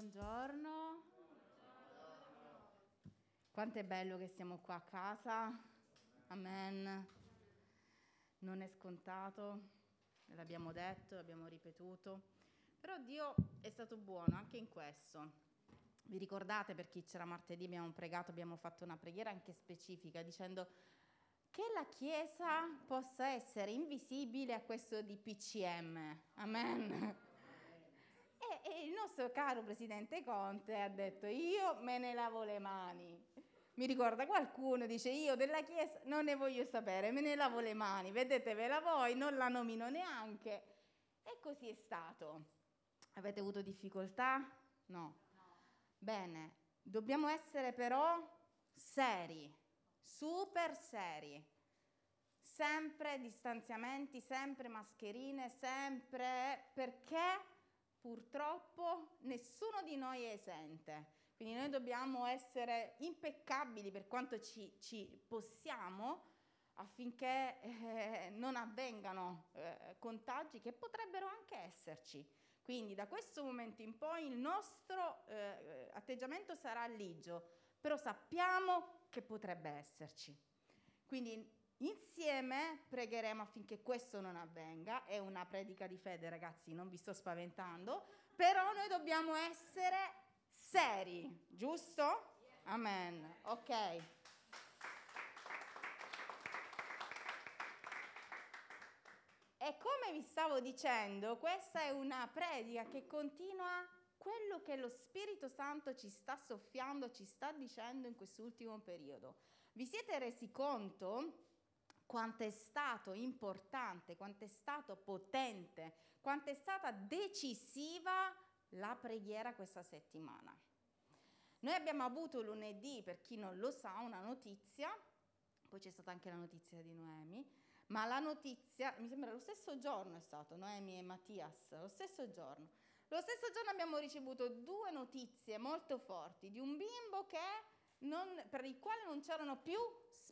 Buongiorno. Quanto è bello che siamo qua a casa. Amen. Non è scontato, l'abbiamo detto, l'abbiamo ripetuto, però Dio è stato buono anche in questo. Vi ricordate per chi c'era martedì abbiamo pregato, abbiamo fatto una preghiera anche specifica dicendo che la Chiesa possa essere invisibile a questo DPCM. Amen. Nostro caro Presidente Conte ha detto io me ne lavo le mani. Mi ricorda qualcuno, dice io della Chiesa non ne voglio sapere, me ne lavo le mani, vedetevela voi, non la nomino neanche. E così è stato. Avete avuto difficoltà? No. no. Bene, dobbiamo essere però seri, super seri. Sempre distanziamenti, sempre mascherine, sempre perché purtroppo nessuno di noi è esente. Quindi noi dobbiamo essere impeccabili per quanto ci, ci possiamo affinché eh, non avvengano eh, contagi che potrebbero anche esserci. Quindi da questo momento in poi il nostro eh, atteggiamento sarà ligio, però sappiamo che potrebbe esserci. Quindi insieme pregheremo affinché questo non avvenga. È una predica di fede, ragazzi, non vi sto spaventando, però noi dobbiamo essere seri, giusto? Amen. Ok. E come vi stavo dicendo, questa è una predica che continua quello che lo Spirito Santo ci sta soffiando, ci sta dicendo in quest'ultimo periodo. Vi siete resi conto quanto è stato importante, quanto è stato potente, quanto è stata decisiva la preghiera questa settimana. Noi abbiamo avuto lunedì, per chi non lo sa, una notizia, poi c'è stata anche la notizia di Noemi, ma la notizia, mi sembra lo stesso giorno è stato, Noemi e Mattias, lo stesso giorno. Lo stesso giorno abbiamo ricevuto due notizie molto forti di un bimbo non, per il quale non c'erano più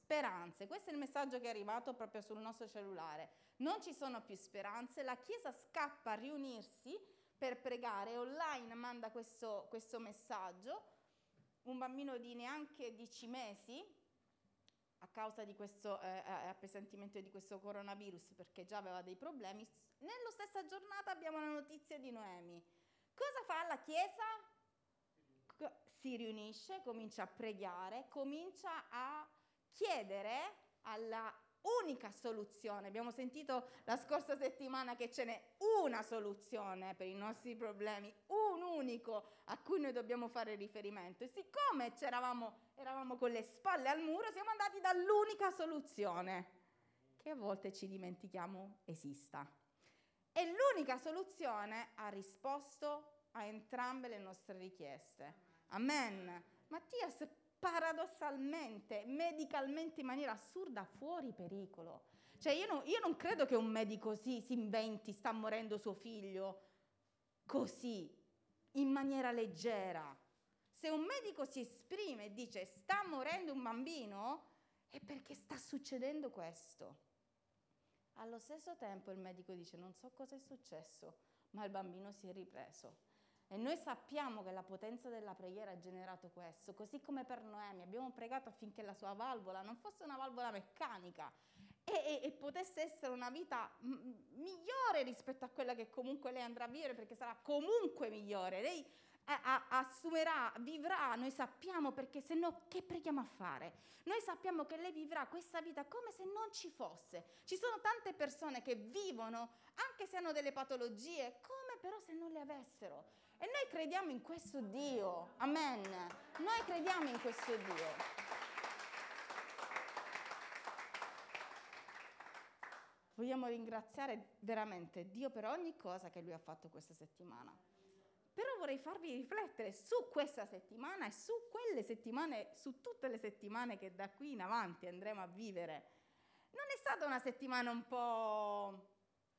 speranze. Questo è il messaggio che è arrivato proprio sul nostro cellulare. Non ci sono più speranze, la Chiesa scappa a riunirsi per pregare, online manda questo, questo messaggio, un bambino di neanche 10 mesi, a causa di questo eh, eh, appesantimento di questo coronavirus, perché già aveva dei problemi, nella stessa giornata abbiamo la notizia di Noemi. Cosa fa la Chiesa? Si riunisce, comincia a pregare, comincia a chiedere alla unica soluzione. Abbiamo sentito la scorsa settimana che ce n'è una soluzione per i nostri problemi, un unico a cui noi dobbiamo fare riferimento. E siccome eravamo con le spalle al muro, siamo andati dall'unica soluzione, che a volte ci dimentichiamo esista. E l'unica soluzione ha risposto a entrambe le nostre richieste. Amen. Mattias paradossalmente, medicalmente in maniera assurda, fuori pericolo. Cioè io, no, io non credo che un medico si, si inventi, sta morendo suo figlio così, in maniera leggera. Se un medico si esprime e dice sta morendo un bambino, è perché sta succedendo questo. Allo stesso tempo il medico dice non so cosa è successo, ma il bambino si è ripreso. E noi sappiamo che la potenza della preghiera ha generato questo, così come per Noemi abbiamo pregato affinché la sua valvola non fosse una valvola meccanica e, e, e potesse essere una vita migliore rispetto a quella che comunque lei andrà a vivere, perché sarà comunque migliore. Lei a, assumerà, vivrà, noi sappiamo perché se no che preghiamo a fare? Noi sappiamo che lei vivrà questa vita come se non ci fosse. Ci sono tante persone che vivono, anche se hanno delle patologie, come però se non le avessero. E noi crediamo in questo Dio. Amen. Noi crediamo in questo Dio. Vogliamo ringraziare veramente Dio per ogni cosa che Lui ha fatto questa settimana. Però vorrei farvi riflettere su questa settimana e su quelle settimane, su tutte le settimane che da qui in avanti andremo a vivere. Non è stata una settimana un po'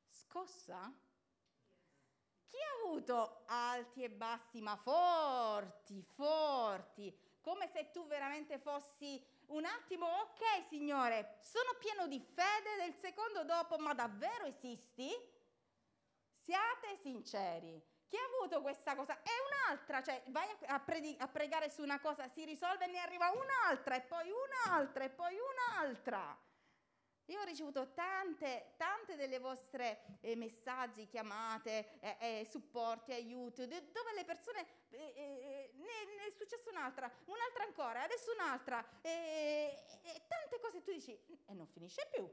scossa? Chi ha avuto alti e bassi, ma forti, forti, come se tu veramente fossi un attimo, ok Signore, sono pieno di fede del secondo dopo, ma davvero esisti? Siate sinceri. Chi ha avuto questa cosa? È un'altra, cioè vai a, predi- a pregare su una cosa, si risolve e ne arriva un'altra e poi un'altra e poi un'altra. Io ho ricevuto tante, tante delle vostre eh, messaggi, chiamate, eh, eh, supporti, aiuti, dove le persone, eh, eh, eh, ne, ne, è successa un'altra, un'altra ancora, adesso un'altra, e tante cose tu dici, e non finisce più.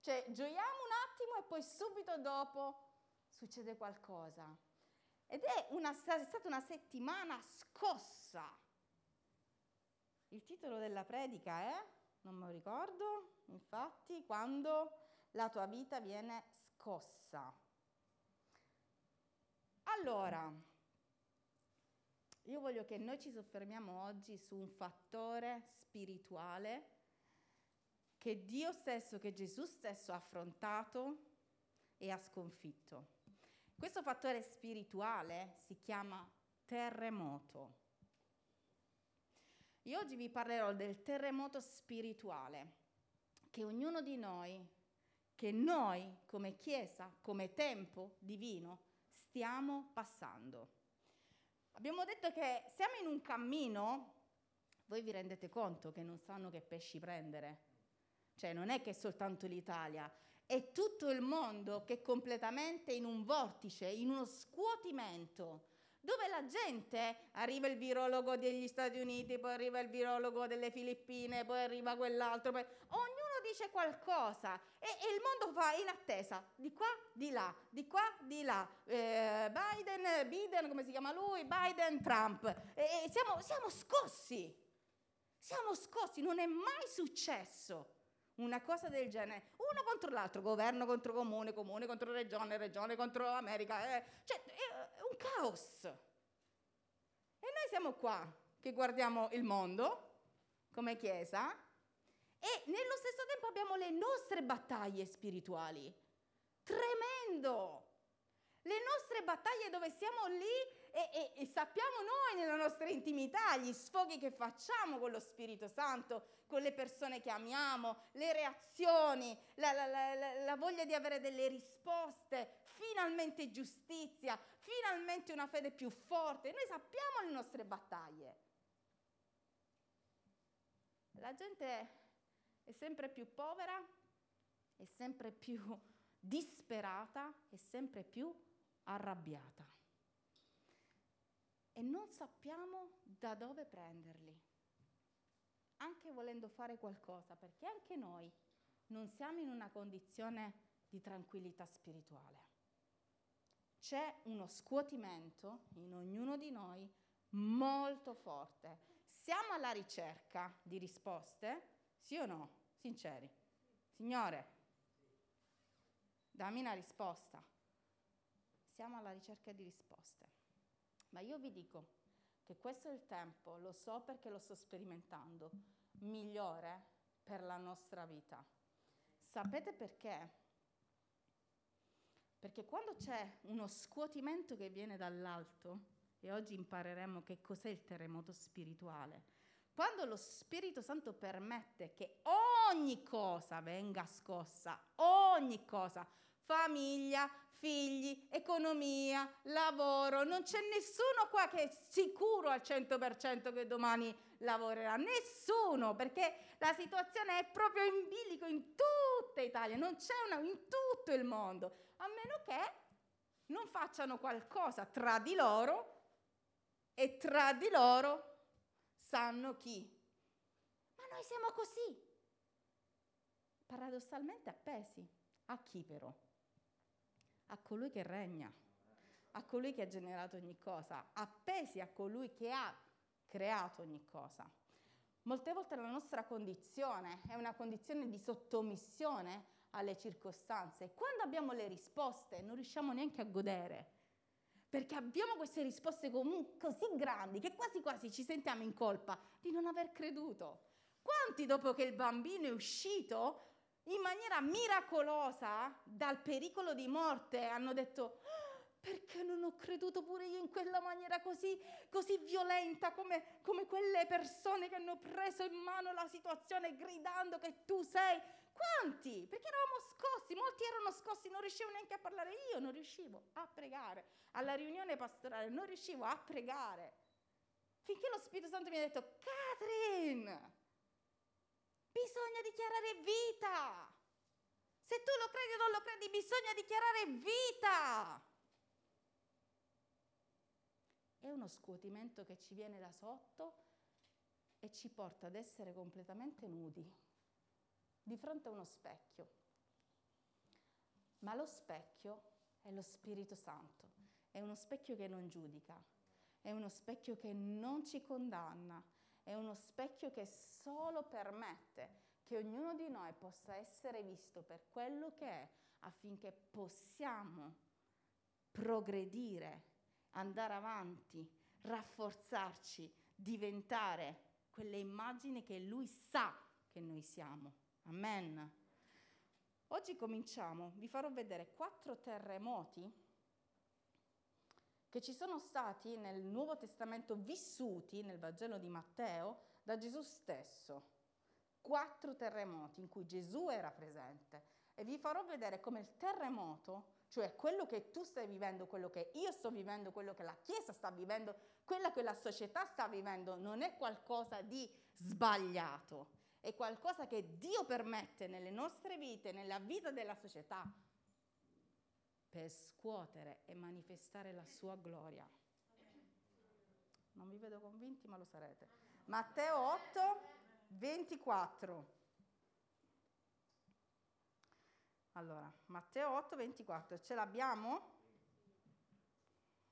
Cioè, gioiamo un attimo e poi subito dopo succede qualcosa. Ed è, una, è stata una settimana scossa. Il titolo della predica è, non me lo ricordo, infatti, quando la tua vita viene scossa. Allora, io voglio che noi ci soffermiamo oggi su un fattore spirituale che Dio stesso, che Gesù stesso ha affrontato e ha sconfitto. Questo fattore spirituale si chiama terremoto. Io oggi vi parlerò del terremoto spirituale che ognuno di noi, che noi come Chiesa, come tempo divino, stiamo passando. Abbiamo detto che siamo in un cammino, voi vi rendete conto che non sanno che pesci prendere? Cioè non è che è soltanto l'Italia, è tutto il mondo che è completamente in un vortice, in uno scuotimento, dove la gente arriva il virologo degli Stati Uniti, poi arriva il virologo delle Filippine, poi arriva quell'altro, poi... ognuno dice qualcosa e, e, il mondo va in attesa, di qua, di là, di qua, di là. Eh, Biden, Biden, come si chiama lui? Biden, Trump. E, e siamo, siamo scossi, siamo scossi, non è mai successo una cosa del genere, uno contro l'altro, governo contro comune, comune contro regione, regione contro America, eh, cioè è un caos. E noi siamo qua che guardiamo il mondo come Chiesa e nello stesso tempo abbiamo le nostre battaglie spirituali. Tremendo! Le nostre battaglie dove siamo lì e, e, e, sappiamo noi nella nostra intimità gli sfoghi che facciamo con lo Spirito Santo, con le persone che amiamo, le reazioni, la, la, la, la voglia di avere delle risposte, finalmente giustizia, finalmente una fede più forte. Noi sappiamo le nostre battaglie. La gente è sempre più povera, è sempre più disperata, è sempre più arrabbiata e non sappiamo da dove prenderli, anche volendo fare qualcosa, perché anche noi non siamo in una condizione di tranquillità spirituale. C'è uno scuotimento in ognuno di noi molto forte. Siamo alla ricerca di risposte? Sì o no? Sinceri. Signore, dammi una risposta. Siamo alla ricerca di risposte. Ma io vi dico che questo è il tempo, lo so perché lo sto sperimentando, migliore per la nostra vita. Sapete perché? Perché quando c'è uno scuotimento che viene dall'alto, e oggi impareremo che cos'è il terremoto spirituale, quando lo Spirito Santo permette che ogni cosa venga scossa, ogni cosa, famiglia, figli, economia, lavoro. Non c'è nessuno qua che è sicuro al 100% che domani lavorerà. Nessuno, perché la situazione è proprio in bilico in tutta Italia, non c'è una in tutto il mondo, a meno che non facciano qualcosa tra di loro e tra di loro sanno chi. Ma noi siamo così, paradossalmente appesi. A chi però? a colui che regna, a colui che ha generato ogni cosa, appesi a colui che ha creato ogni cosa. Molte volte la nostra condizione è una condizione di sottomissione alle circostanze. Quando abbiamo le risposte non riusciamo neanche a godere, perché abbiamo queste risposte così grandi che quasi quasi ci sentiamo in colpa di non aver creduto. Quanti dopo che il bambino è uscito in maniera miracolosa dal pericolo di morte hanno detto perché non ho creduto pure io in quella maniera così, così violenta come, come quelle persone che hanno preso in mano la situazione gridando che tu sei. Quanti? Perché eravamo scossi, molti erano scossi, non riuscivo neanche a parlare. Io non riuscivo a pregare. Alla riunione pastorale non riuscivo a pregare. Finché lo Spirito Santo mi ha detto, Catherine, bisogna dichiarare vita. Se tu lo credi o non lo credi, bisogna dichiarare vita. È uno scuotimento che ci viene da sotto e ci porta ad essere completamente nudi di fronte a uno specchio. Ma lo specchio è lo Spirito Santo, è uno specchio che non giudica, è uno specchio che non ci condanna, è uno specchio che solo permette che ognuno di noi possa essere visto per quello che è affinché possiamo progredire, andare avanti, rafforzarci, diventare quelle immagini che Lui sa che noi siamo. Amen. Oggi cominciamo, vi farò vedere quattro terremoti che ci sono stati nel Nuovo Testamento vissuti nel Vangelo di Matteo da Gesù stesso. Quattro terremoti in cui Gesù era presente. E vi farò vedere come il terremoto, cioè quello che tu stai vivendo, quello che io sto vivendo, quello che la Chiesa sta vivendo, quello che la società sta vivendo, non è qualcosa di sbagliato, è qualcosa che Dio permette nelle nostre vite, nella vita della società, per scuotere e manifestare la sua gloria. Non vi vedo convinti, ma lo sarete. Matteo 8. 24. Allora, Matteo 8, 24, ce l'abbiamo?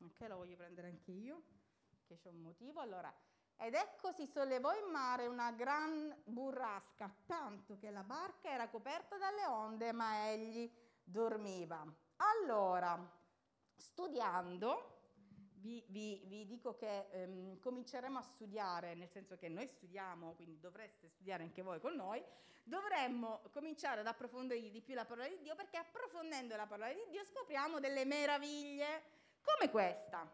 Ok, lo voglio prendere anche io, che c'è un motivo. Allora, ed ecco si sollevò in mare una gran burrasca, tanto che la barca era coperta dalle onde, ma egli dormiva. Allora, studiando, vi, vi, vi dico che ehm, cominceremo a studiare, nel senso che noi studiamo, quindi dovreste studiare anche voi con noi, dovremmo cominciare ad approfondire di più la parola di Dio perché approfondendo la parola di Dio scopriamo delle meraviglie come questa.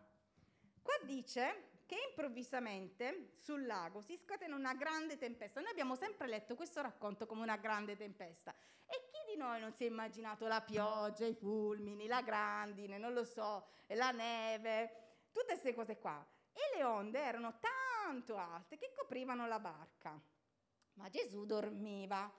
Qua dice che improvvisamente sul lago si scatena una grande tempesta. Noi abbiamo sempre letto questo racconto come una grande tempesta. E chi di noi non si è immaginato la pioggia, i fulmini, la grandine, non lo so, la neve, tutte queste cose qua. E le onde erano tanto alte che coprivano la barca. Ma Gesù dormiva.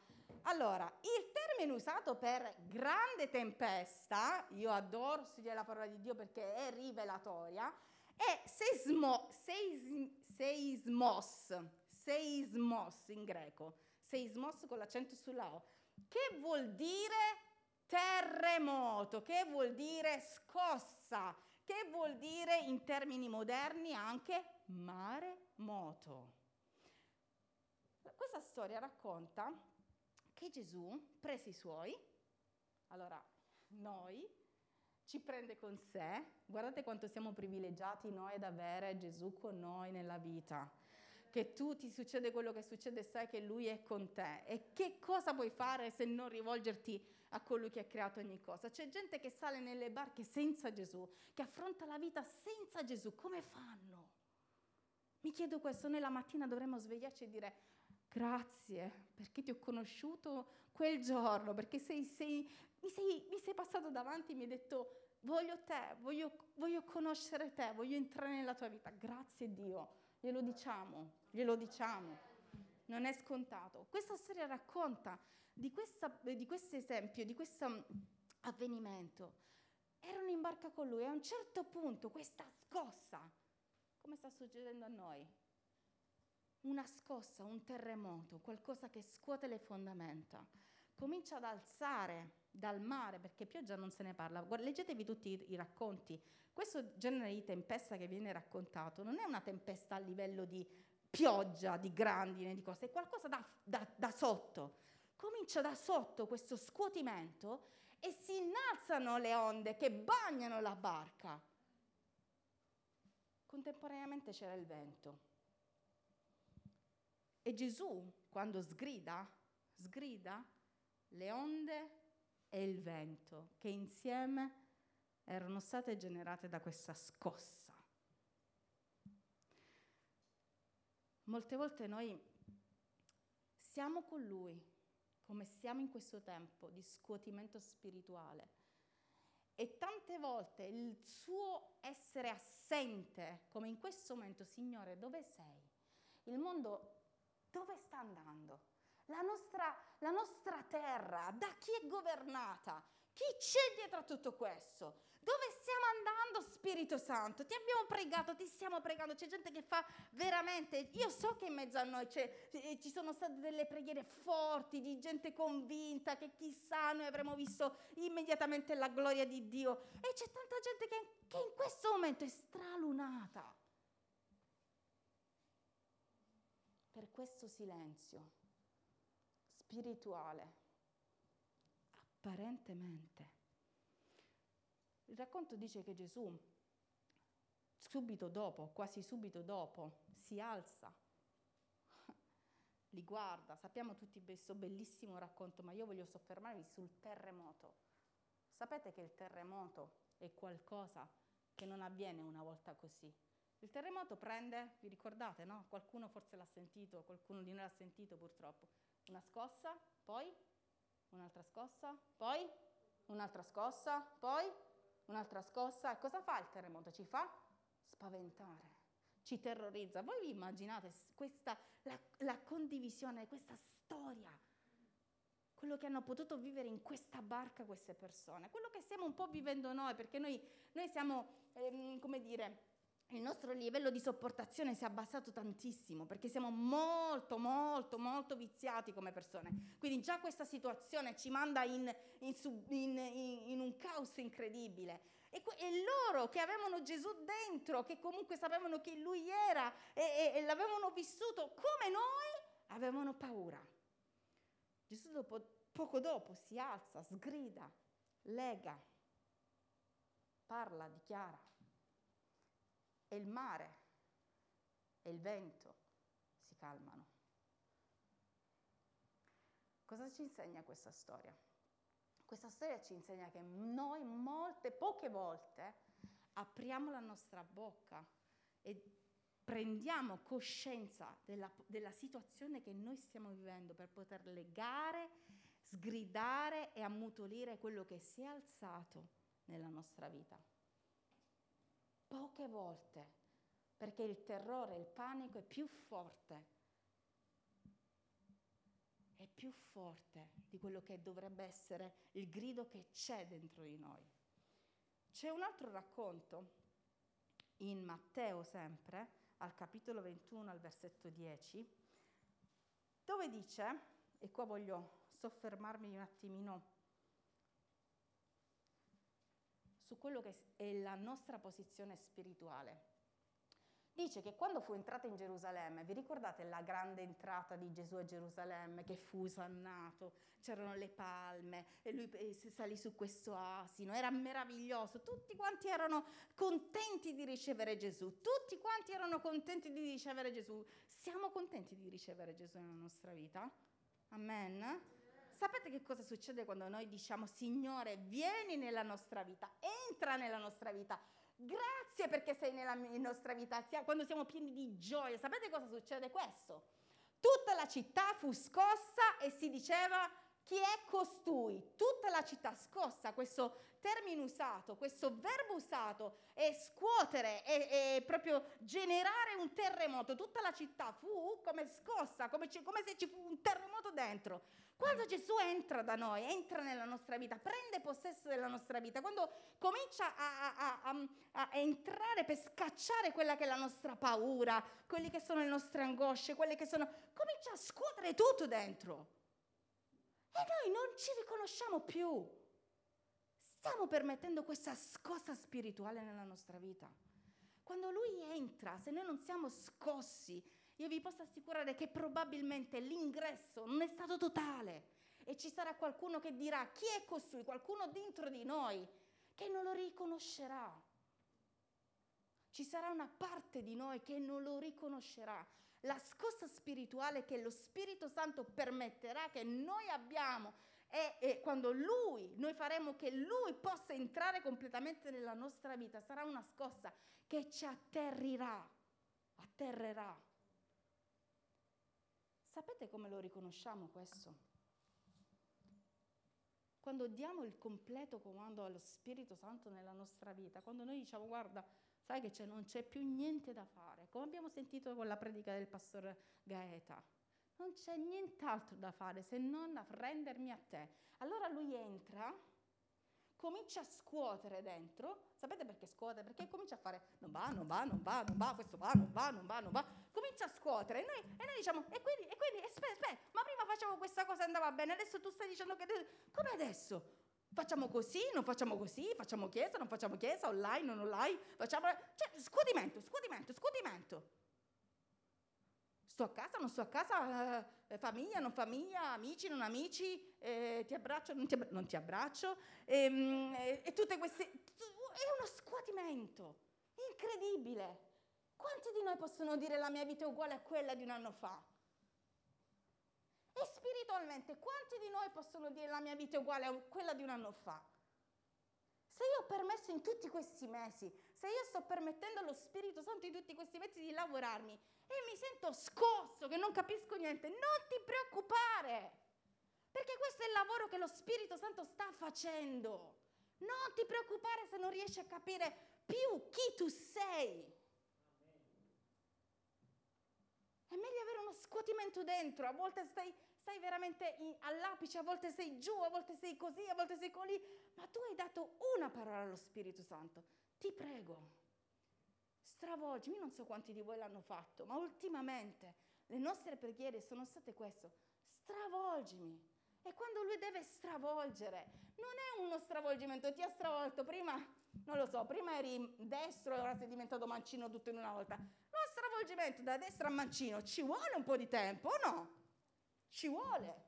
Allora, il termine usato per grande tempesta, io adoro studiare la parola di Dio perché è rivelatoria, è seismo, seis, seismos, seismos in greco, seismos con l'accento sulla O, che vuol dire terremoto, che vuol dire scossa, che vuol dire in termini moderni anche maremoto. Questa storia racconta che Gesù prese i suoi, allora noi, ci prende con sé, guardate quanto siamo privilegiati noi ad avere Gesù con noi nella vita che tu ti succede quello che succede, sai che Lui è con te. E che cosa puoi fare se non rivolgerti a colui che ha creato ogni cosa? C'è gente che sale nelle barche senza Gesù, che affronta la vita senza Gesù. Come fanno? Mi chiedo questo, noi la mattina dovremmo svegliarci e dire grazie perché ti ho conosciuto quel giorno, perché sei, sei, mi, sei, mi, sei, passato davanti e mi hai detto voglio te, voglio, voglio conoscere te, voglio entrare nella tua vita. Grazie Dio glielo diciamo, glielo diciamo. Non è scontato. Questa storia racconta di, questo esempio, di questo mm, avvenimento. Erano in barca con lui e a un certo punto questa scossa, come sta succedendo a noi, una scossa, un terremoto, qualcosa che scuote le fondamenta, comincia ad alzare dal mare, perché pioggia non se ne parla. Leggetevi tutti i, i racconti questo genere di tempesta che viene raccontato non è una tempesta a livello di pioggia, di grandine, di cose, è qualcosa da, da, da sotto. Comincia da sotto questo scuotimento e si innalzano le onde che bagnano la barca. Contemporaneamente c'era il vento. E Gesù, quando sgrida, sgrida le onde e il vento che insieme erano state generate da questa scossa. Molte volte noi siamo con Lui, come siamo in questo tempo di scuotimento spirituale. E tante volte il suo essere assente, come in questo momento, Signore, dove sei? Il mondo dove sta andando? La nostra, la nostra terra, da chi è governata? Chi c'è dietro a tutto questo? Dove stiamo andando, Spirito Santo? Ti abbiamo pregato, ti stiamo pregando. C'è gente che fa veramente. Io so che in mezzo a noi eh, ci sono state delle preghiere forti di gente convinta che chissà noi avremmo visto immediatamente la gloria di Dio. E c'è tanta gente che, che in questo momento è stralunata. Per questo silenzio spirituale, apparentemente. Il racconto dice che Gesù, subito dopo, quasi subito dopo, si alza, li guarda. Sappiamo tutti questo bellissimo racconto, ma io voglio soffermarmi sul terremoto. Sapete che il terremoto è qualcosa che non avviene una volta così. Il terremoto prende, vi ricordate, no? Qualcuno forse l'ha sentito, qualcuno di noi l'ha sentito purtroppo una scossa, poi un'altra scossa, poi un'altra scossa, poi un'altra scossa. E cosa fa il terremoto? Ci fa spaventare, ci terrorizza. Voi vi immaginate questa, la, la condivisione, questa storia, quello che hanno potuto vivere in questa barca queste persone, quello che stiamo un po' vivendo noi, perché noi, noi siamo, ehm, come dire, il nostro livello di sopportazione si è abbassato tantissimo perché siamo molto, molto, molto viziati come persone. Quindi già questa situazione ci manda in, in, in, in un caos incredibile. E, e, loro che avevano Gesù dentro, che comunque sapevano chi lui era e, e, e l'avevano vissuto come noi, avevano paura. Gesù dopo, poco dopo si alza, sgrida, lega, parla, dichiara e il mare e il vento si calmano. Cosa ci insegna questa storia? Questa storia ci insegna che noi molte, poche volte apriamo la nostra bocca e prendiamo coscienza della, della situazione che noi stiamo vivendo per poter legare, sgridare e ammutolire quello che si è alzato nella nostra vita poche volte, perché il terrore, il panico è più forte, è più forte di quello che dovrebbe essere il grido che c'è dentro di noi. C'è un altro racconto in Matteo sempre, al capitolo 21, al versetto 10, dove dice, e qua voglio soffermarmi un attimino su quello che è la nostra posizione spirituale. Dice che quando fu entrato in Gerusalemme, vi ricordate la grande entrata di Gesù a Gerusalemme che fu osannato, c'erano le palme e lui salì su questo asino, era meraviglioso, tutti quanti erano contenti di ricevere Gesù, tutti quanti erano contenti di ricevere Gesù. Siamo contenti di ricevere Gesù nella nostra vita? Amen? Sapete che cosa succede quando noi diciamo Signore vieni nella nostra vita, entra nella nostra vita, grazie perché sei nella nostra vita, quando siamo pieni di gioia, sapete cosa succede questo? Tutta la città fu scossa e si diceva chi è costui? Tutta la città scossa, questo termine usato, questo verbo usato è scuotere, è, è proprio generare un terremoto. Tutta la città fu come scossa, come, come se ci fu un terremoto dentro. Quando Gesù entra da noi, entra nella nostra vita, prende possesso della nostra vita, quando comincia a, a, a, a, entrare per scacciare quella che è la nostra paura, quelle che sono le nostre angosce, quelle che sono... comincia a scuotere tutto dentro. E noi non ci riconosciamo più. Stiamo permettendo questa scossa spirituale nella nostra vita. Quando lui entra, se noi non siamo scossi, io vi posso assicurare che probabilmente l'ingresso non è stato totale e ci sarà qualcuno che dirà chi è costui, qualcuno dentro di noi che non lo riconoscerà. Ci sarà una parte di noi che non lo riconoscerà. La scossa spirituale che lo Spirito Santo permetterà che noi abbiamo E, quando Lui, noi faremo che Lui possa entrare completamente nella nostra vita, sarà una scossa che ci atterrirà, atterrerà. Sapete come lo riconosciamo questo? Quando diamo il completo comando allo Spirito Santo nella nostra vita, quando noi diciamo guarda, sai che c'è, non c'è più niente da fare, come abbiamo sentito con la predica del pastore Gaeta, non c'è nient'altro da fare se non rendermi a te. Allora lui entra, comincia a scuotere dentro, sapete perché scuote? Perché comincia a fare non va, non va, non va, non va, questo va, non va, non va, non va, comincia a scuotere e noi, e noi diciamo, e quindi, e quindi, aspetta, aspetta, ma prima facevo questa cosa e andava bene, adesso tu stai dicendo che... Come adesso? Facciamo così, non facciamo così, facciamo chiesa, non facciamo chiesa, online, non online, facciamo... Cioè, scudimento, scudimento, scudimento. Sto a casa, non sto a casa, eh, famiglia, non famiglia, amici, non amici, eh, ti abbraccio, non ti, abbra- non ti abbraccio, ehm, e, e tutte queste... È uno scuotimento incredibile. Quanti di noi possono dire la mia vita è uguale a quella di un anno fa? E spiritualmente, quanti di noi possono dire la mia vita è uguale a quella di un anno fa? Se io ho permesso in tutti questi mesi, se io sto permettendo allo Spirito Santo in tutti questi mesi di lavorarmi e mi sento scosso, che non capisco niente, non ti preoccupare, perché questo è il lavoro che lo Spirito Santo sta facendo. Non ti preoccupare se non riesci a capire più chi tu sei. È meglio avere uno scuotimento dentro, a volte stai, stai veramente in, all'apice, a volte sei giù, a volte sei così, a volte sei così, ma tu hai dato una parola allo Spirito Santo. Ti prego, stravolgimi, non so quanti di voi l'hanno fatto, ma ultimamente le nostre preghiere sono state questo, stravolgimi. E quando lui deve stravolgere, non è uno stravolgimento, ti ha stravolto prima, non lo so, prima eri destro e ora sei diventato mancino tutto in una volta stravolgimento da destra a mancino ci vuole un po' di tempo o no? Ci vuole.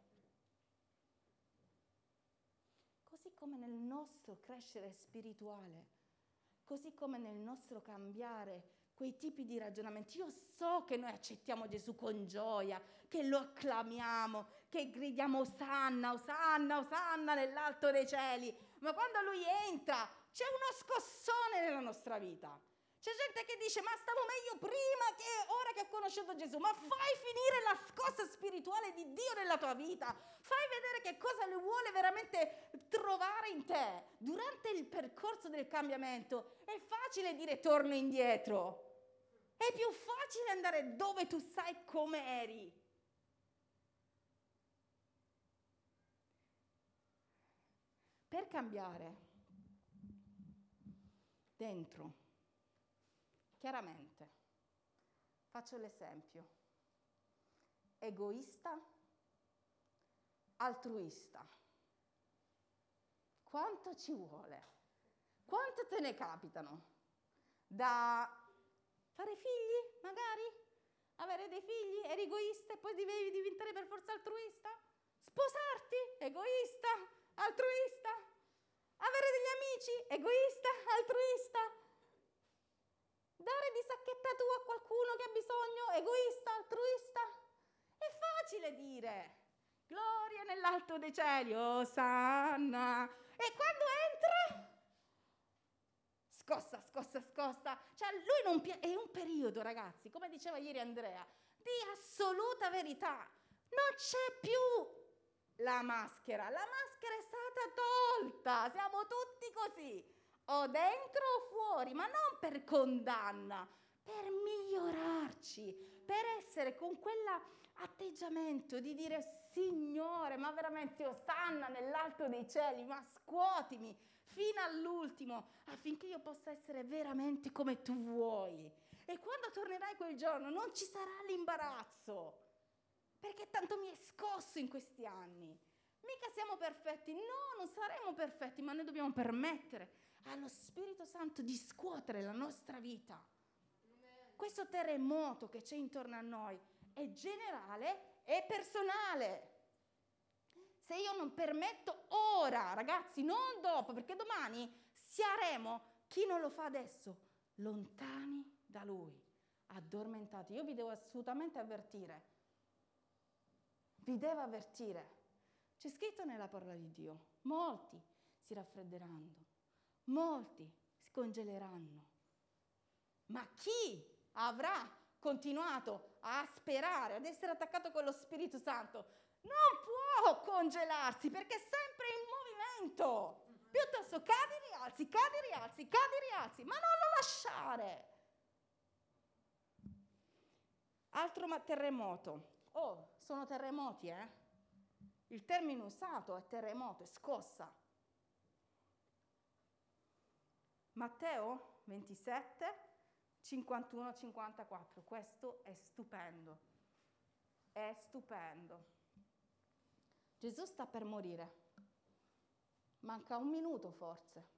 Così come nel nostro crescere spirituale, così come nel nostro cambiare quei tipi di ragionamenti. Io so che noi accettiamo Gesù con gioia, che lo acclamiamo, che gridiamo Osanna, Osanna, Osanna nell'alto dei cieli, ma quando lui entra c'è uno scossone nella nostra vita. C'è gente che dice, ma stavo meglio prima che ora che ho conosciuto Gesù. Ma fai finire la scossa spirituale di Dio nella tua vita. Fai vedere che cosa lui vuole veramente trovare in te. Durante il percorso del cambiamento è facile dire torno indietro. È più facile andare dove tu sai come eri. Per cambiare dentro Chiaramente, faccio l'esempio, egoista, altruista. Quanto ci vuole? Quanto te ne capitano? Da fare figli, magari? Avere dei figli, eri egoista e poi devi diventare per forza altruista? Sposarti, egoista, altruista? Avere degli amici, egoista, altruista? Dare di sacchetta tua a qualcuno che ha bisogno, egoista, altruista? È facile dire. Gloria nell'alto dei cieli, oh sanna. E quando entra? Scossa, scossa, scossa. Cioè, lui non pi- è un periodo, ragazzi, come diceva ieri Andrea, di assoluta verità. Non c'è più la maschera, la maschera è stata tolta, siamo tutti così o dentro o fuori, ma non per condanna, per migliorarci, per essere con quell'atteggiamento di dire Signore, ma veramente osanna nell'alto dei cieli, ma scuotimi fino all'ultimo affinché io possa essere veramente come tu vuoi. E quando tornerai quel giorno non ci sarà l'imbarazzo, perché tanto mi è scosso in questi anni. Mica siamo perfetti, no, non saremo perfetti, ma noi dobbiamo permettere allo Spirito Santo di scuotere la nostra vita. Questo terremoto che c'è intorno a noi è generale e personale. Se io non permetto ora, ragazzi, non dopo, perché domani saremo, chi non lo fa adesso, lontani da Lui, addormentati. Io vi devo assolutamente avvertire, vi devo avvertire C'è scritto nella parola di Dio, molti si raffredderanno, molti si congeleranno. Ma chi avrà continuato a sperare, ad essere attaccato con lo Spirito Santo, non può congelarsi perché è sempre in movimento. Piuttosto cadi, rialzi, cadi, rialzi, cadi, rialzi, ma non lo lasciare. Altro terremoto. Oh, sono terremoti, eh? Il termine usato è terremoto, è scossa. Matteo 27, 51-54. Questo è stupendo. È stupendo. Gesù sta per morire. Manca un minuto forse.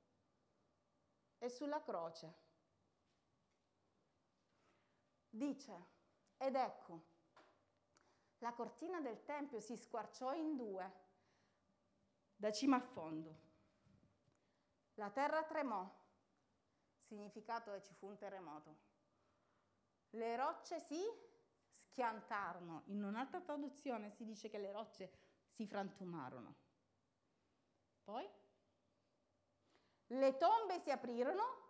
È sulla croce. Dice, ed ecco, la cortina del Tempio si squarciò in due, da cima a fondo. La terra tremò, significato è ci fu un terremoto. Le rocce si schiantarono. In un'altra traduzione si dice che le rocce si frantumarono. Poi le tombe si aprirono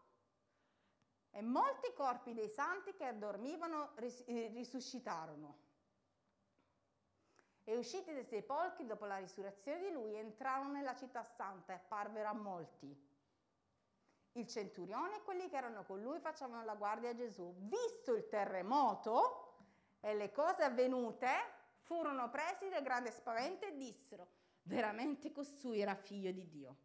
e molti corpi dei santi che dormivano eh, risuscitarono. E usciti dai sepolcri dopo la risurrezione di lui, entrarono nella città santa e apparvero a molti. Il centurione e quelli che erano con lui facevano la guardia a Gesù. Visto il terremoto e le cose avvenute, furono presi da grande spavento e dissero, veramente costui era figlio di Dio.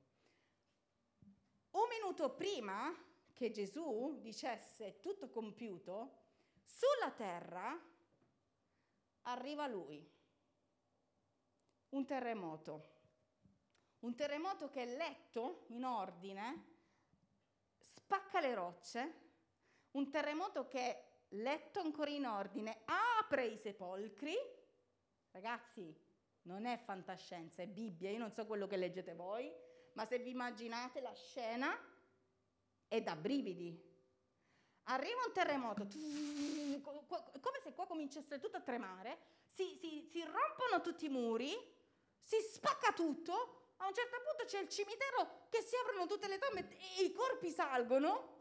Un minuto prima che Gesù dicesse tutto compiuto, sulla terra arriva lui, un terremoto. Un terremoto che letto in ordine, spacca le rocce, un terremoto che letto ancora in ordine, apre i sepolcri. Ragazzi, non è fantascienza, è Bibbia, io non so quello che leggete voi, ma se vi immaginate la scena è da brividi. Arriva un terremoto, come se qua cominciasse tutto a tremare, si, si, si rompono tutti i muri, si spacca tutto, a un certo punto c'è il cimitero che si aprono tutte le tombe e i corpi salgono.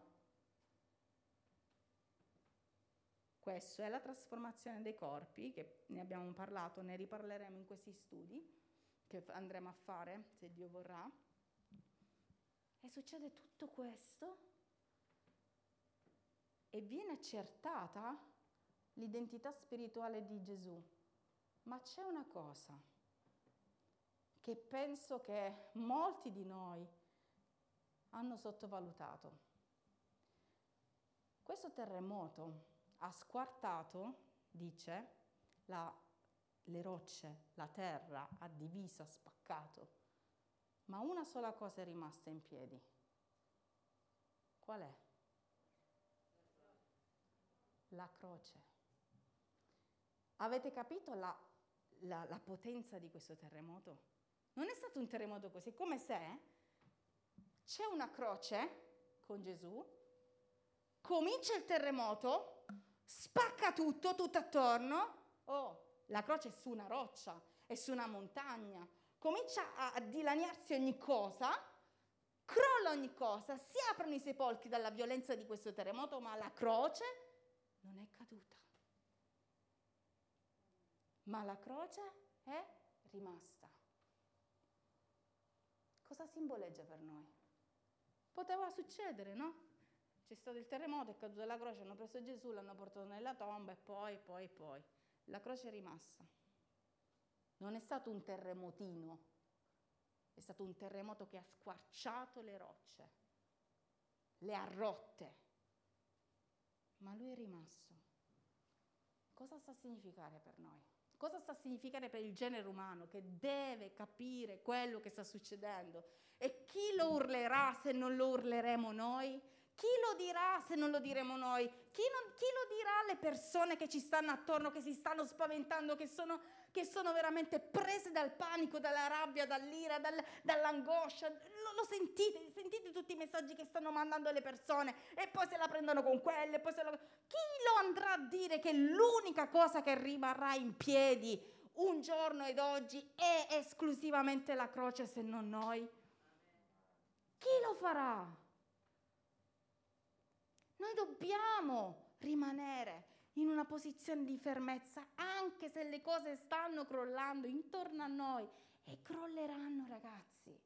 Questa è la trasformazione dei corpi, che ne abbiamo parlato, ne riparleremo in questi studi che andremo a fare, se Dio vorrà. E succede tutto questo e viene accertata l'identità spirituale di Gesù. Ma c'è una cosa che penso che molti di noi hanno sottovalutato. Questo terremoto ha squartato, dice, la, le rocce, la terra, ha diviso, ha spaccato ma una sola cosa è rimasta in piedi. Qual è? La croce. Avete capito la, la, la potenza di questo terremoto? Non è stato un terremoto così, come se c'è una croce con Gesù, comincia il terremoto, spacca tutto, tutto attorno. Oh, la croce è su una roccia, è su una montagna, comincia a, dilaniarsi ogni cosa, crolla ogni cosa, si aprono i sepolcri dalla violenza di questo terremoto, ma la croce non è caduta. Ma la croce è rimasta. Cosa simboleggia per noi? Poteva succedere, no? C'è stato il terremoto, è caduta la croce, hanno preso Gesù, l'hanno portato nella tomba e poi, poi, poi. La croce è rimasta. Non è stato un terremotino, è stato un terremoto che ha squarciato le rocce, le ha rotte, ma lui è rimasto. Cosa sta a significare per noi? Cosa sta a significare per il genere umano che deve capire quello che sta succedendo? E chi lo urlerà se non lo urleremo noi? Chi lo dirà se non lo diremo noi? Chi, non, chi, lo dirà alle persone che ci stanno attorno, che si stanno spaventando, che sono, che sono veramente prese dal panico, dalla rabbia, dall'ira, dal, dall'angoscia? Lo, lo, sentite? Sentite tutti i messaggi che stanno mandando le persone e poi se la prendono con quelle. Poi se lo... Chi lo andrà a dire che l'unica cosa che rimarrà in piedi un giorno ed oggi è esclusivamente la croce se non noi? Chi lo farà? Noi dobbiamo rimanere in una posizione di fermezza anche se le cose stanno crollando intorno a noi e crolleranno ragazzi,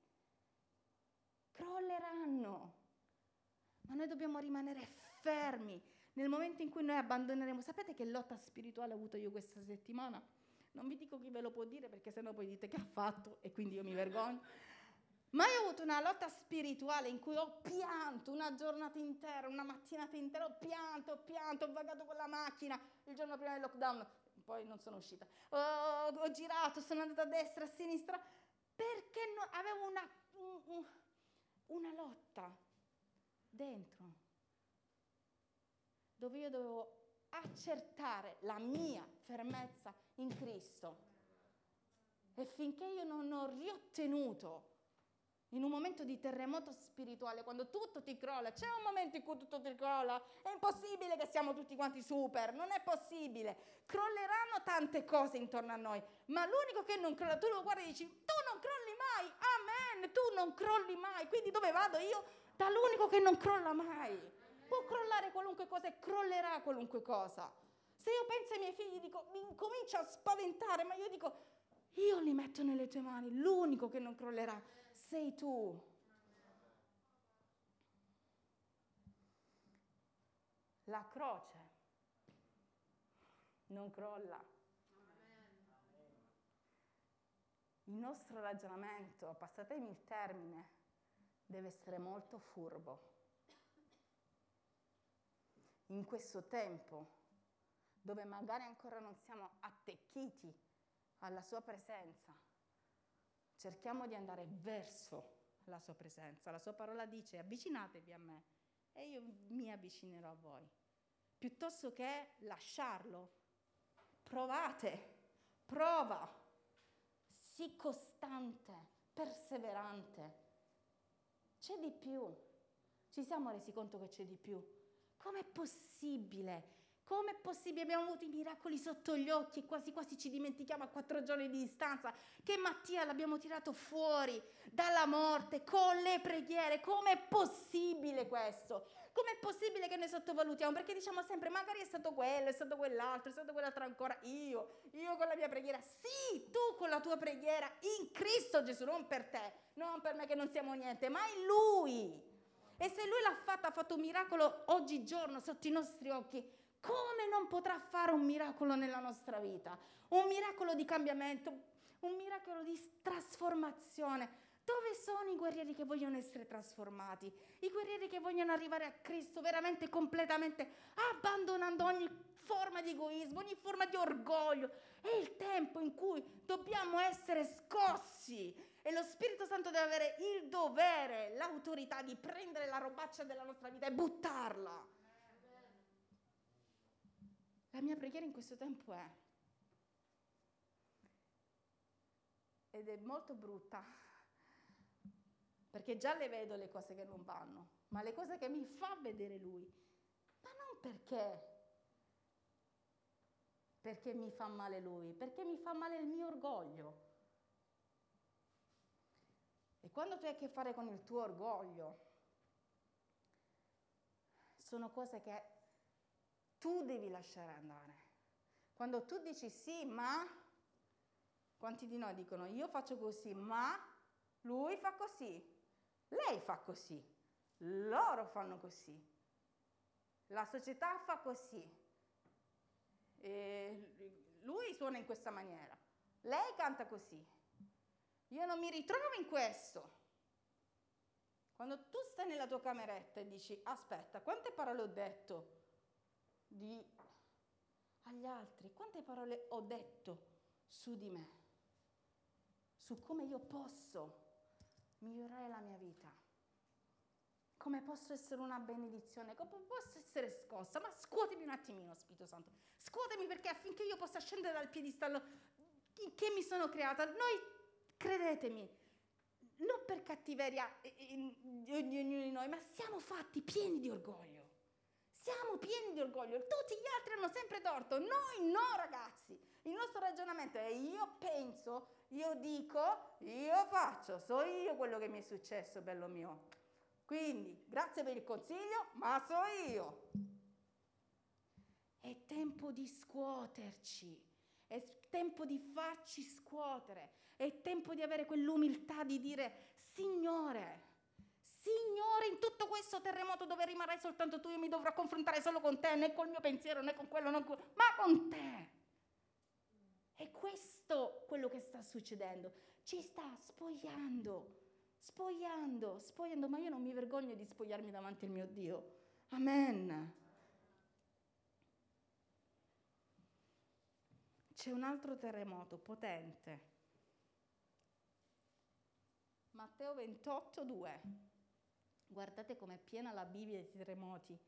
crolleranno. Ma noi dobbiamo rimanere fermi nel momento in cui noi abbandoneremo. Sapete che lotta spirituale ho avuto io questa settimana? Non vi dico chi ve lo può dire perché sennò poi dite che ha fatto e quindi io mi vergogno. Ma io ho avuto una lotta spirituale in cui ho pianto una giornata intera, una mattinata intera, ho pianto, ho pianto, ho vagato con la macchina il giorno prima del lockdown, poi non sono uscita. Ho, ho girato, sono andata a destra, a sinistra, perché no, avevo una, un, una lotta dentro, dove io dovevo accertare la mia fermezza in Cristo. E finché io non ho riottenuto in un momento di terremoto spirituale, quando tutto ti crolla, c'è un momento in cui tutto ti crolla, è impossibile che siamo tutti quanti super, non è possibile. Crolleranno tante cose intorno a noi, ma l'unico che non crolla, tu lo guardi e dici, tu non crolli mai, amen, tu non crolli mai, quindi dove vado io? Dall'unico che non crolla mai. Può crollare qualunque cosa e crollerà qualunque cosa. Se io penso ai miei figli, dico, mi comincio a spaventare, ma io dico, io li metto nelle tue mani, l'unico che non crollerà sei tu. La croce non crolla. Il nostro ragionamento, passatemi il termine, deve essere molto furbo. In questo tempo, dove magari ancora non siamo attecchiti alla sua presenza, cerchiamo di andare verso la sua presenza. La sua parola dice avvicinatevi a me e io mi avvicinerò a voi. Piuttosto che lasciarlo, provate, prova, sii costante, perseverante. C'è di più. Ci siamo resi conto che c'è di più. Com'è possibile Com'è possibile? Abbiamo avuto i miracoli sotto gli occhi e quasi quasi ci dimentichiamo a quattro giorni di distanza che Mattia l'abbiamo tirato fuori dalla morte con le preghiere. Com'è possibile questo? Com'è possibile che noi sottovalutiamo? Perché diciamo sempre magari è stato quello, è stato quell'altro, è stato quell'altro ancora. Io, io con la mia preghiera. Sì, tu con la tua preghiera in Cristo Gesù, non per te, non per me che non siamo niente, ma in Lui. E se Lui l'ha fatto, ha fatto un miracolo oggigiorno sotto i nostri occhi, come non potrà fare un miracolo nella nostra vita? Un miracolo di cambiamento, un miracolo di trasformazione. Dove sono i guerrieri che vogliono essere trasformati? I guerrieri che vogliono arrivare a Cristo veramente completamente, abbandonando ogni forma di egoismo, ogni forma di orgoglio. È il tempo in cui dobbiamo essere scossi e lo Spirito Santo deve avere il dovere, l'autorità di prendere la robaccia della nostra vita e buttarla. La mia preghiera in questo tempo è, ed è molto brutta, perché già le vedo le cose che non vanno, ma le cose che mi fa vedere lui, ma non perché, perché mi fa male lui, perché mi fa male il mio orgoglio. E quando tu hai a che fare con il tuo orgoglio, sono cose che tu devi lasciare andare. Quando tu dici sì, ma, quanti di noi dicono io faccio così, ma lui fa così, lei fa così, loro fanno così, la società fa così, e lui suona in questa maniera, lei canta così. Io non mi ritrovo in questo. Quando tu stai nella tua cameretta e dici aspetta, quante parole ho detto? Di, agli altri, quante parole ho detto su di me, su come io posso migliorare la mia vita, come posso essere una benedizione, come posso essere scossa, ma scuotemi un attimino Spirito Santo, scuotemi perché affinché io possa scendere dal piedistallo che mi sono creata, noi credetemi, non per cattiveria di ognuno di noi, ma siamo fatti pieni di orgoglio Siamo pieni di orgoglio, tutti gli altri hanno sempre torto, noi no ragazzi. Il nostro ragionamento è io penso, io dico, io faccio, so io quello che mi è successo, bello mio. Quindi, grazie per il consiglio, ma so io. È tempo di scuoterci, è tempo di farci scuotere, è tempo di avere quell'umiltà di dire, Signore, Signore, in tutto questo terremoto dove rimarrai soltanto tu, io mi dovrò confrontare solo con te, né col mio pensiero, né con quello, con... ma con te. È questo quello che sta succedendo. Ci sta spogliando, spogliando, spogliando, ma io non mi vergogno di spogliarmi davanti al mio Dio. Amen. C'è un altro terremoto potente. Matteo 28, 2. Guardate com'è piena la Bibbia di terremoti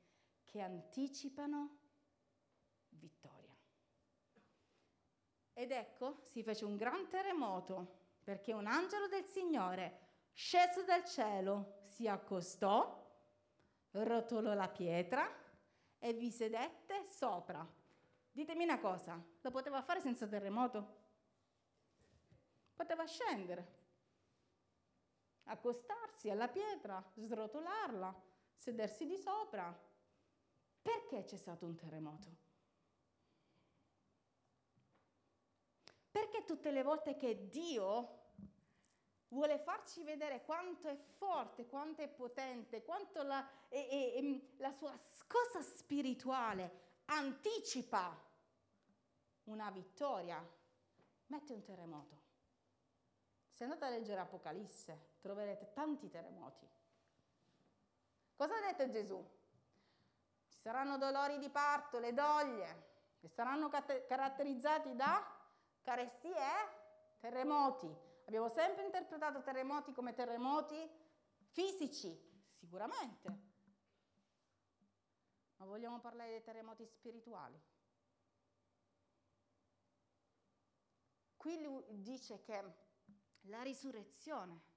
che anticipano vittoria. Ed ecco, si fece un gran terremoto perché un angelo del Signore sceso dal cielo si accostò, rotolò la pietra e vi sedette sopra. Ditemi una cosa, lo poteva fare senza terremoto? Poteva scendere accostarsi alla pietra, srotolarla, sedersi di sopra. Perché c'è stato un terremoto? Perché tutte le volte che Dio vuole farci vedere quanto è forte, quanto è potente, quanto la, e, e, e, la sua cosa spirituale anticipa una vittoria, mette un terremoto. Se andate a leggere Apocalisse, troverete tanti terremoti. Cosa ha detto Gesù? Ci saranno dolori di parto, le doglie, che saranno cat- caratterizzati da carestie e terremoti. Abbiamo sempre interpretato terremoti come terremoti fisici, sicuramente. Ma vogliamo parlare dei terremoti spirituali. Qui lui dice che la risurrezione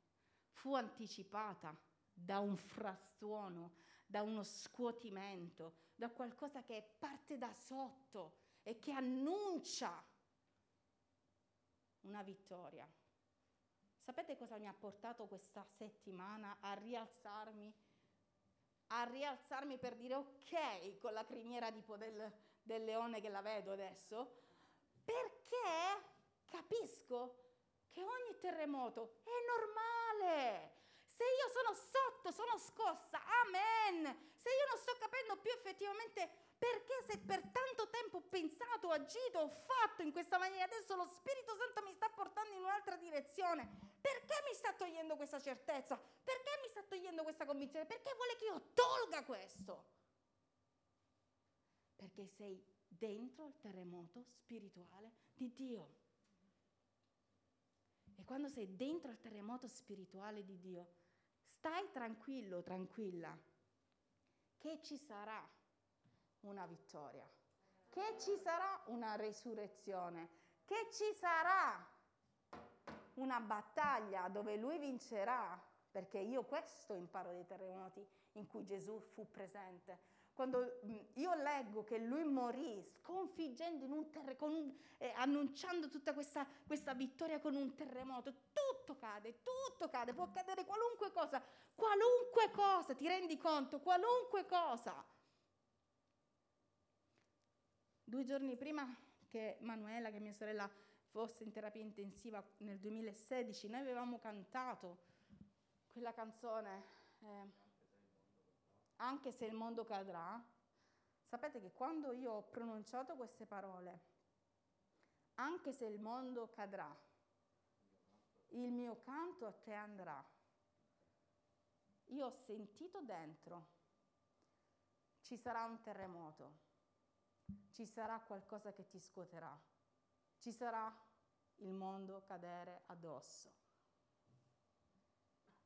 fu anticipata da un frastuono, da uno scuotimento, da qualcosa che parte da sotto e che annuncia una vittoria. Sapete cosa mi ha portato questa settimana a rialzarmi? A rialzarmi per dire ok con la criniera tipo del, del leone che la vedo adesso? Perché capisco che ogni terremoto è normale. Se io sono sotto, sono scossa, amen. Se io non sto capendo più effettivamente perché se per tanto tempo ho pensato, ho agito, ho fatto in questa maniera, adesso lo Spirito Santo mi sta portando in un'altra direzione. Perché mi sta togliendo questa certezza? Perché mi sta togliendo questa convinzione? Perché vuole che io tolga questo? Perché sei dentro il terremoto spirituale di Dio. E quando sei dentro al terremoto spirituale di Dio, stai tranquillo, tranquilla, che ci sarà una vittoria, che ci sarà una resurrezione, che ci sarà una battaglia dove lui vincerà, perché io questo imparo dai terremoti in cui Gesù fu presente quando mm, io leggo che lui morì sconfiggendo in un terremoto, eh, annunciando tutta questa, questa vittoria con un terremoto, tutto cade, tutto cade, può accadere qualunque cosa, qualunque cosa, ti rendi conto, qualunque cosa. Due giorni prima che Manuela, che mia sorella, fosse in terapia intensiva nel 2016, noi avevamo cantato quella canzone. Eh, anche se il mondo cadrà, sapete che quando io ho pronunciato queste parole, anche se il mondo cadrà, il mio canto a te andrà. Io ho sentito dentro, ci sarà un terremoto, ci sarà qualcosa che ti scuoterà, ci sarà il mondo cadere addosso.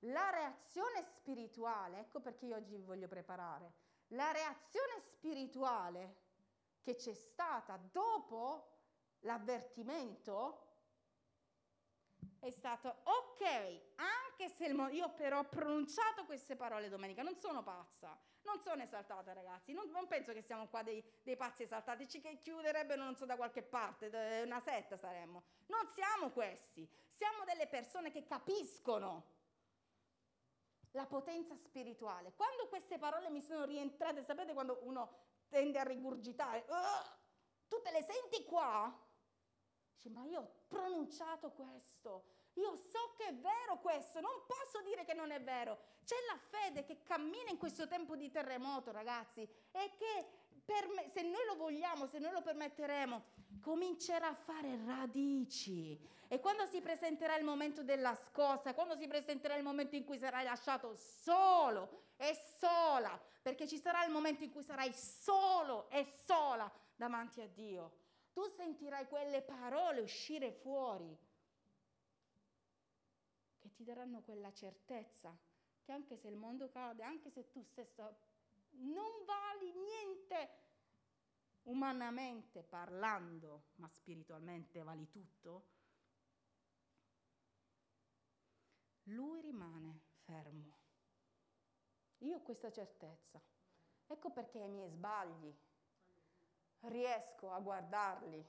La reazione spirituale, ecco perché io oggi vi voglio preparare, la reazione spirituale che c'è stata dopo l'avvertimento è stato ok, anche se il, io però ho pronunciato queste parole domenica, non sono pazza, non sono esaltata ragazzi, non, non penso che siamo qua dei, dei pazzi esaltati, ci chiuderebbero non so da qualche parte, una setta saremmo. Non siamo questi, siamo delle persone che capiscono la potenza spirituale. Quando queste parole mi sono rientrate, sapete quando uno tende a rigurgitare, tu te le senti qua? Dici, ma io ho pronunciato questo, io so che è vero questo, non posso dire che non è vero. C'è la fede che cammina in questo tempo di terremoto, ragazzi, e che me, se noi lo vogliamo, se noi lo permetteremo, comincerà a fare radici. E quando si presenterà il momento della scossa, quando si presenterà il momento in cui sarai lasciato solo e sola, perché ci sarà il momento in cui sarai solo e sola davanti a Dio, tu sentirai quelle parole uscire fuori che ti daranno quella certezza che anche se il mondo cade, anche se tu stessa non vali niente umanamente parlando, ma spiritualmente vali tutto, lui rimane fermo. Io ho questa certezza. Ecco perché i miei sbagli riesco a guardarli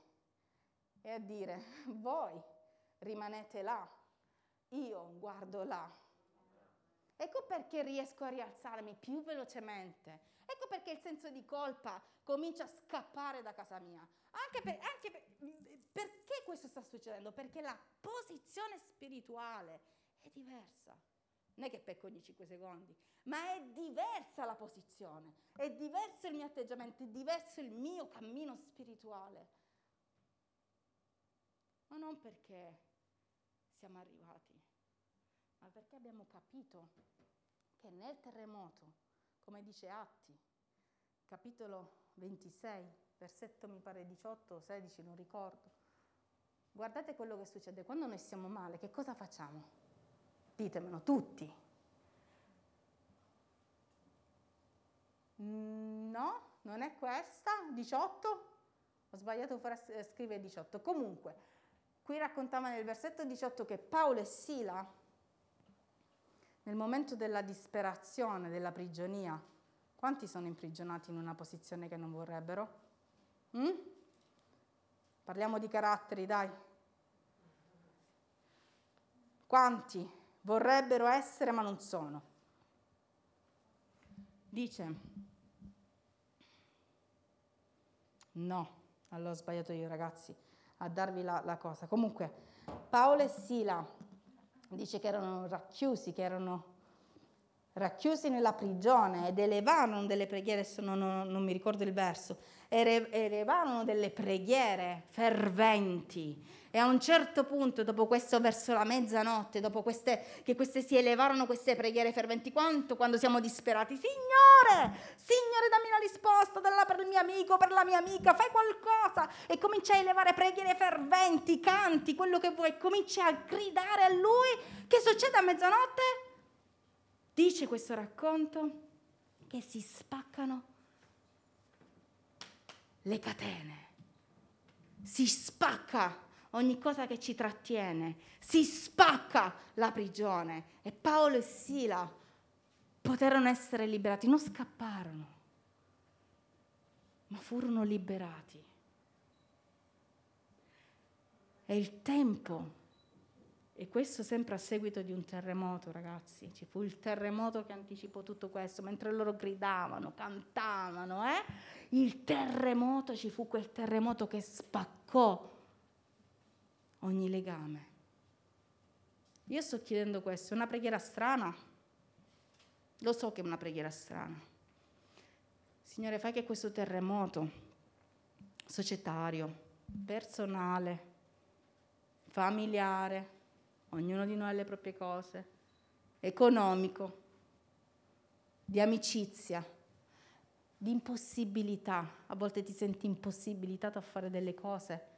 e a dire, voi rimanete là, io guardo là. Ecco perché riesco a rialzarmi più velocemente. Ecco perché il senso di colpa comincia a scappare da casa mia. Anche, per, anche per, perché questo sta succedendo? Perché la posizione spirituale è diversa. Non è che pecco ogni 5 secondi, ma è diversa la posizione, è diverso il mio atteggiamento, è diverso il mio cammino spirituale. Ma non perché siamo arrivati, ma perché abbiamo capito che nel terremoto, come dice Atti, capitolo 26, versetto mi pare 18 o 16, non ricordo, guardate quello che succede. Quando noi siamo male, che cosa facciamo? Ditemelo tutti. No, non è questa, 18? Ho sbagliato a scrivere 18. Comunque, Qui raccontava nel versetto 18 che Paolo e Sila, nel momento della disperazione, della prigionia, quanti sono imprigionati in una posizione che non vorrebbero? Mm? Parliamo di caratteri, dai. Quanti vorrebbero essere ma non sono? Dice, no, allora ho sbagliato io ragazzi a darvi la, la cosa. Comunque, Paolo e Sila dice che erano racchiusi, che erano racchiusi nella prigione ed elevavano delle preghiere, adesso non, non, non mi ricordo il verso, elevavano delle preghiere ferventi e a un certo punto, dopo questo, verso la mezzanotte, dopo queste, che queste si elevarono queste preghiere ferventi, quanto quando siamo disperati, Signore, Signore dammi la risposta, dalla per il mio amico, per la mia amica, fai qualcosa e comincia a elevare preghiere ferventi, canti, quello che vuoi, comincia a gridare a Lui. Che succede a mezzanotte? Dice questo racconto che si spaccano le catene, si spacca ogni cosa che ci trattiene, si spacca la prigione. E Paolo e Sila poterono essere liberati, non scapparono, ma furono liberati. E il tempo, e questo sempre a seguito di un terremoto, ragazzi, ci fu il terremoto che anticipò tutto questo, mentre loro gridavano, cantavano, eh? il terremoto, ci fu quel terremoto che spaccò ogni legame. Io sto chiedendo questo, è una preghiera strana? Lo so che è una preghiera strana. Signore, fai che questo terremoto societario, personale, familiare, ognuno di noi ha le proprie cose, economico, di amicizia, di impossibilità. A volte ti senti impossibilitato a fare delle cose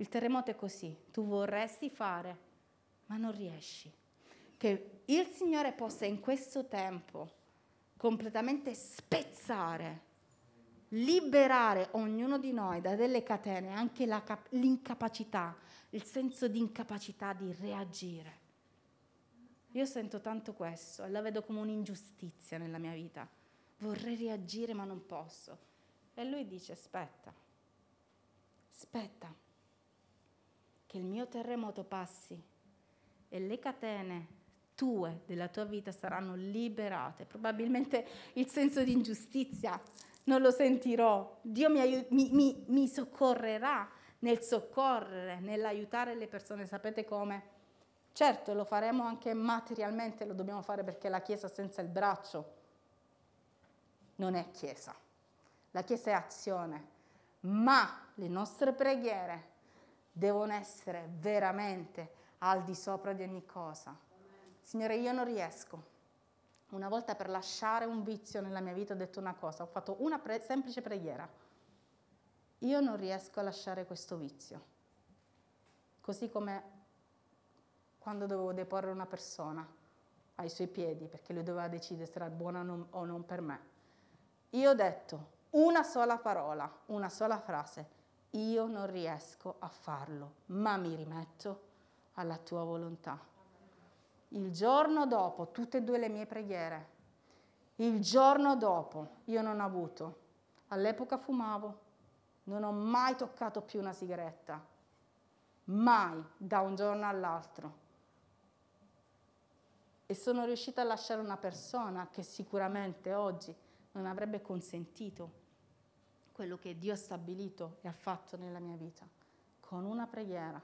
il terremoto è così, tu vorresti fare, ma non riesci. Che il Signore possa in questo tempo completamente spezzare, liberare ognuno di noi da delle catene, anche la, l'incapacità, il senso di incapacità di reagire. Io sento tanto questo e la vedo come un'ingiustizia nella mia vita. Vorrei reagire ma non posso. E lui dice, aspetta, aspetta, che il mio terremoto passi e le catene tue della tua vita saranno liberate. Probabilmente il senso di ingiustizia non lo sentirò. Dio mi, aiut- mi, mi, mi soccorrerà nel soccorrere, nell'aiutare le persone. Sapete come? Certo, lo faremo anche materialmente, lo dobbiamo fare perché la Chiesa senza il braccio non è Chiesa. La Chiesa è azione, ma le nostre preghiere devono essere veramente al di sopra di ogni cosa. Signore, io non riesco. Una volta per lasciare un vizio nella mia vita ho detto una cosa, ho fatto una pre- semplice preghiera. Io non riesco a lasciare questo vizio. Così come quando dovevo deporre una persona ai suoi piedi, perché lui doveva decidere se era buona o non per me. Io ho detto una sola parola, una sola frase, io non riesco a farlo, ma mi rimetto alla tua volontà. Il giorno dopo, tutte e due le mie preghiere, il giorno dopo io non ho avuto, all'epoca fumavo, non ho mai toccato più una sigaretta, mai da un giorno all'altro. E sono riuscita a lasciare una persona che sicuramente oggi non avrebbe consentito quello che Dio ha stabilito e ha fatto nella mia vita, con una preghiera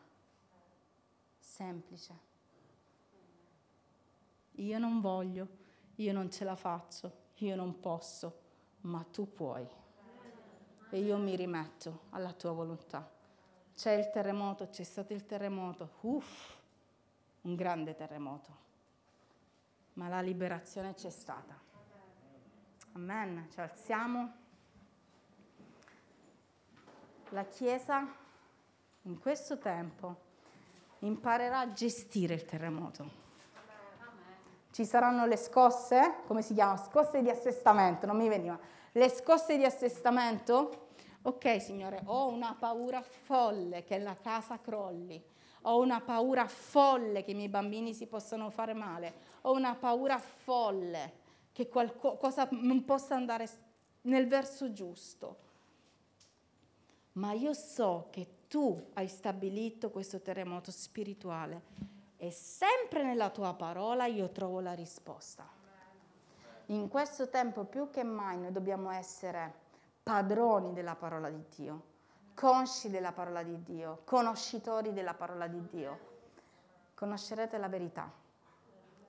semplice. Io non voglio, io non ce la faccio, io non posso, ma tu puoi. E io mi rimetto alla tua volontà. C'è il terremoto, c'è stato il terremoto, uff, un grande terremoto, ma la liberazione c'è stata. Amen. Ci alziamo. La Chiesa in questo tempo imparerà a gestire il terremoto. Ci saranno le scosse, come si chiama? Scosse di assestamento, non mi veniva. Le scosse di assestamento? Ok, Signore, ho una paura folle che la casa crolli. Ho una paura folle che i miei bambini si possano fare male. Ho una paura folle che qualcosa non possa andare nel verso giusto. Ma io so che tu hai stabilito questo terremoto spirituale e sempre nella tua parola io trovo la risposta. In questo tempo più che mai noi dobbiamo essere padroni della parola di Dio, consci della parola di Dio, conoscitori della parola di Dio. Conoscerete la verità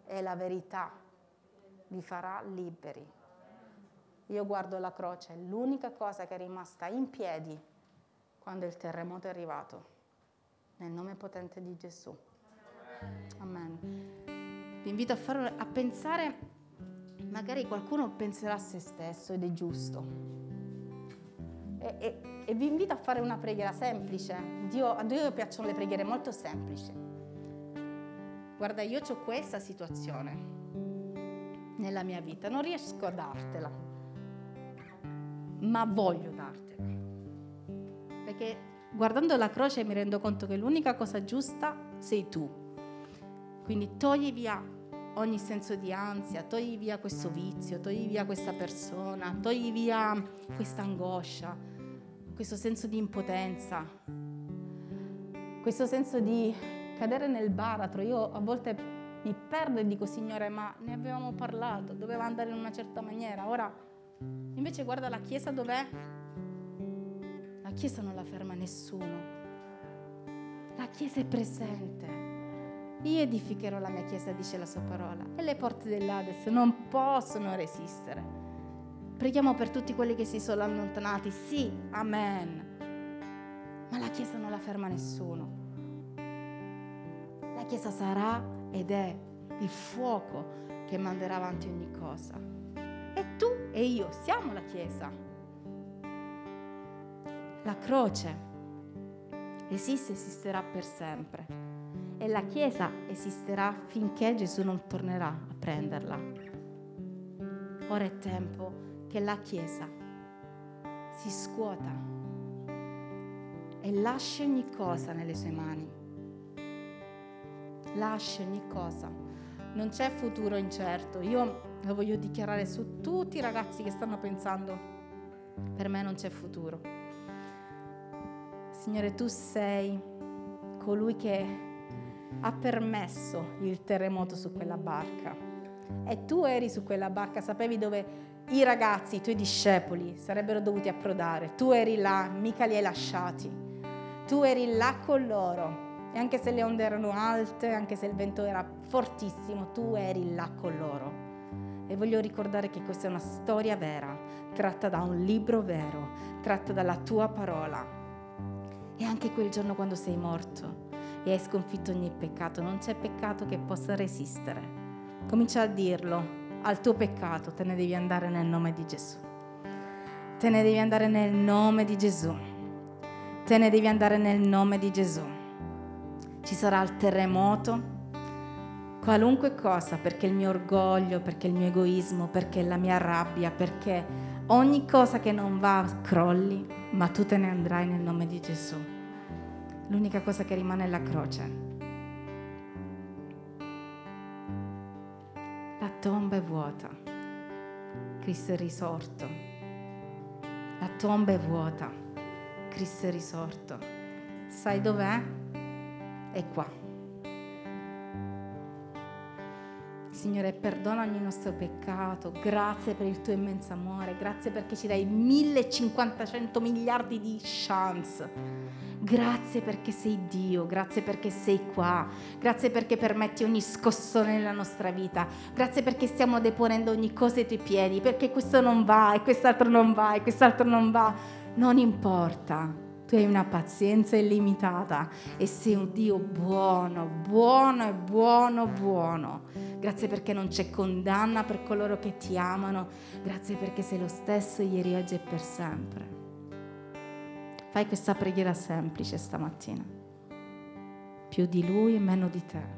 e la verità vi farà liberi. Io guardo la croce, è l'unica cosa che è rimasta in piedi quando il terremoto è arrivato. Nel nome potente di Gesù. Amen. Vi invito a, fare, a pensare, magari qualcuno penserà a se stesso ed è giusto. E, e, e vi invito a fare una preghiera semplice. Dio, a Dio piacciono le preghiere molto semplici. Guarda, io ho questa situazione nella mia vita, non riesco a dartela, ma voglio dartela perché guardando la croce mi rendo conto che l'unica cosa giusta sei tu. Quindi togli via ogni senso di ansia, togli via questo vizio, togli via questa persona, togli via questa angoscia, questo senso di impotenza, questo senso di cadere nel baratro. Io a volte mi perdo e dico Signore, ma ne avevamo parlato, doveva andare in una certa maniera. Ora invece guarda la Chiesa dov'è? Chiesa non la ferma nessuno. La Chiesa è presente. Io edificherò la mia Chiesa, dice la sua parola, e le porte dell'Ades non possono resistere. Preghiamo per tutti quelli che si sono allontanati, sì, amen. Ma la Chiesa non la ferma nessuno. La Chiesa sarà ed è il fuoco che manderà avanti ogni cosa. E tu e io siamo la Chiesa la croce esiste, esisterà per sempre e la Chiesa esisterà finché Gesù non tornerà a prenderla. Ora è tempo che la Chiesa si scuota e lasci ogni cosa nelle sue mani. Lasci ogni cosa. non c'è futuro incerto. Io lo voglio dichiarare su tutti i ragazzi che stanno pensando, per me non c'è futuro. Signore, tu sei colui che ha permesso il terremoto su quella barca. E tu eri su quella barca, sapevi dove i ragazzi, i tuoi discepoli, sarebbero dovuti approdare. Tu eri là, mica li hai lasciati. Tu eri là con loro. E anche se le onde erano alte, anche se il vento era fortissimo, tu eri là con loro. E voglio ricordare che questa è una storia vera, tratta da un libro vero, tratta dalla tua parola. E anche quel giorno quando sei morto e hai sconfitto ogni peccato, non c'è peccato che possa resistere. Comincia a dirlo, al tuo peccato, te ne devi andare nel nome di Gesù. Te ne devi andare nel nome di Gesù. Te ne devi andare nel nome di Gesù. Ci sarà il terremoto, qualunque cosa, perché il mio orgoglio, perché il mio egoismo, perché la mia rabbia, perché ogni cosa che non va crolli, ma tu te ne andrai nel nome di Gesù. L'unica cosa che rimane è la croce. La tomba è vuota. Cristo è risorto. La tomba è vuota. Cristo è risorto. Sai dov'è? È qua. Signore, perdona ogni nostro peccato, grazie per il tuo immenso amore, grazie perché ci dai 1500 miliardi di chance. Grazie perché sei Dio, grazie perché sei qua, grazie perché permetti ogni scossone nella nostra vita, grazie perché stiamo deponendo ogni cosa ai tuoi piedi, perché questo non va e quest'altro non va e quest'altro non va. Non importa, tu hai una pazienza illimitata e sei un Dio buono, buono e buono, buono. Grazie perché non c'è condanna per coloro che ti amano, grazie perché sei lo stesso ieri, oggi e per sempre. Fai questa preghiera semplice stamattina. Più di lui e meno di te.